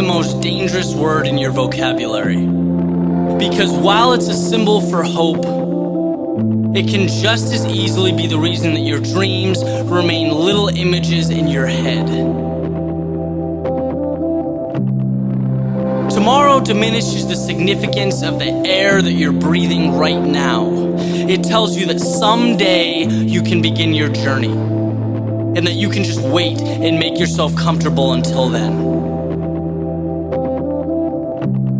the most dangerous word in your vocabulary. Because while it's a symbol for hope, it can just as easily be the reason that your dreams remain little images in your head. Tomorrow diminishes the significance of the air that you're breathing right now. It tells you that someday you can begin your journey and that you can just wait and make yourself comfortable until then.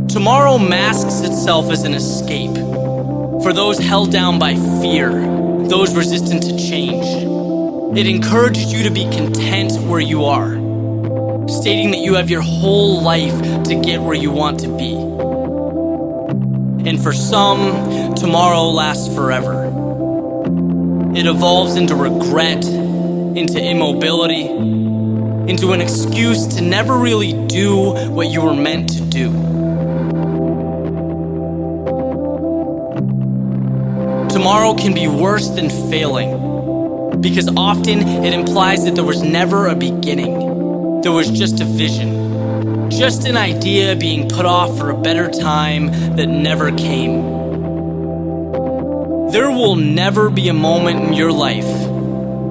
Tomorrow masks itself as an escape for those held down by fear, those resistant to change. It encourages you to be content where you are, stating that you have your whole life to get where you want to be. And for some, tomorrow lasts forever. It evolves into regret, into immobility, into an excuse to never really do what you were meant to do. Tomorrow can be worse than failing because often it implies that there was never a beginning. There was just a vision, just an idea being put off for a better time that never came. There will never be a moment in your life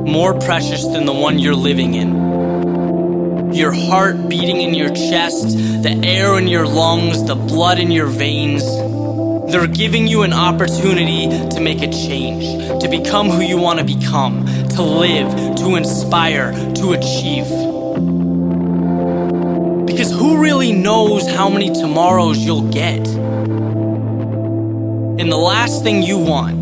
more precious than the one you're living in. Your heart beating in your chest, the air in your lungs, the blood in your veins they're giving you an opportunity to make a change, to become who you want to become, to live, to inspire, to achieve. Because who really knows how many tomorrows you'll get? And the last thing you want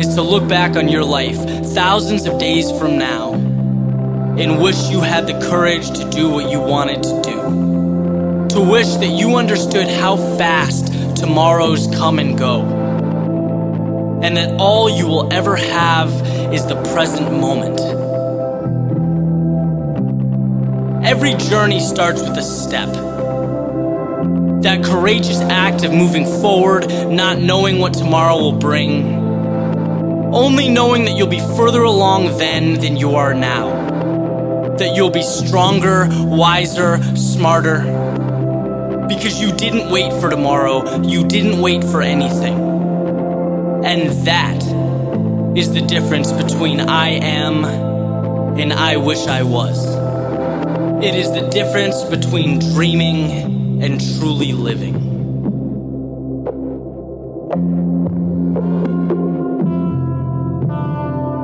is to look back on your life thousands of days from now and wish you had the courage to do what you wanted to do. To wish that you understood how fast tomorrows come and go. And that all you will ever have is the present moment. Every journey starts with a step. That courageous act of moving forward, not knowing what tomorrow will bring. Only knowing that you'll be further along then than you are now. That you'll be stronger, wiser, smarter because you didn't wait for tomorrow, you didn't wait for anything. And that is the difference between I am and I wish I was. It is the difference between dreaming and truly living. Thank you.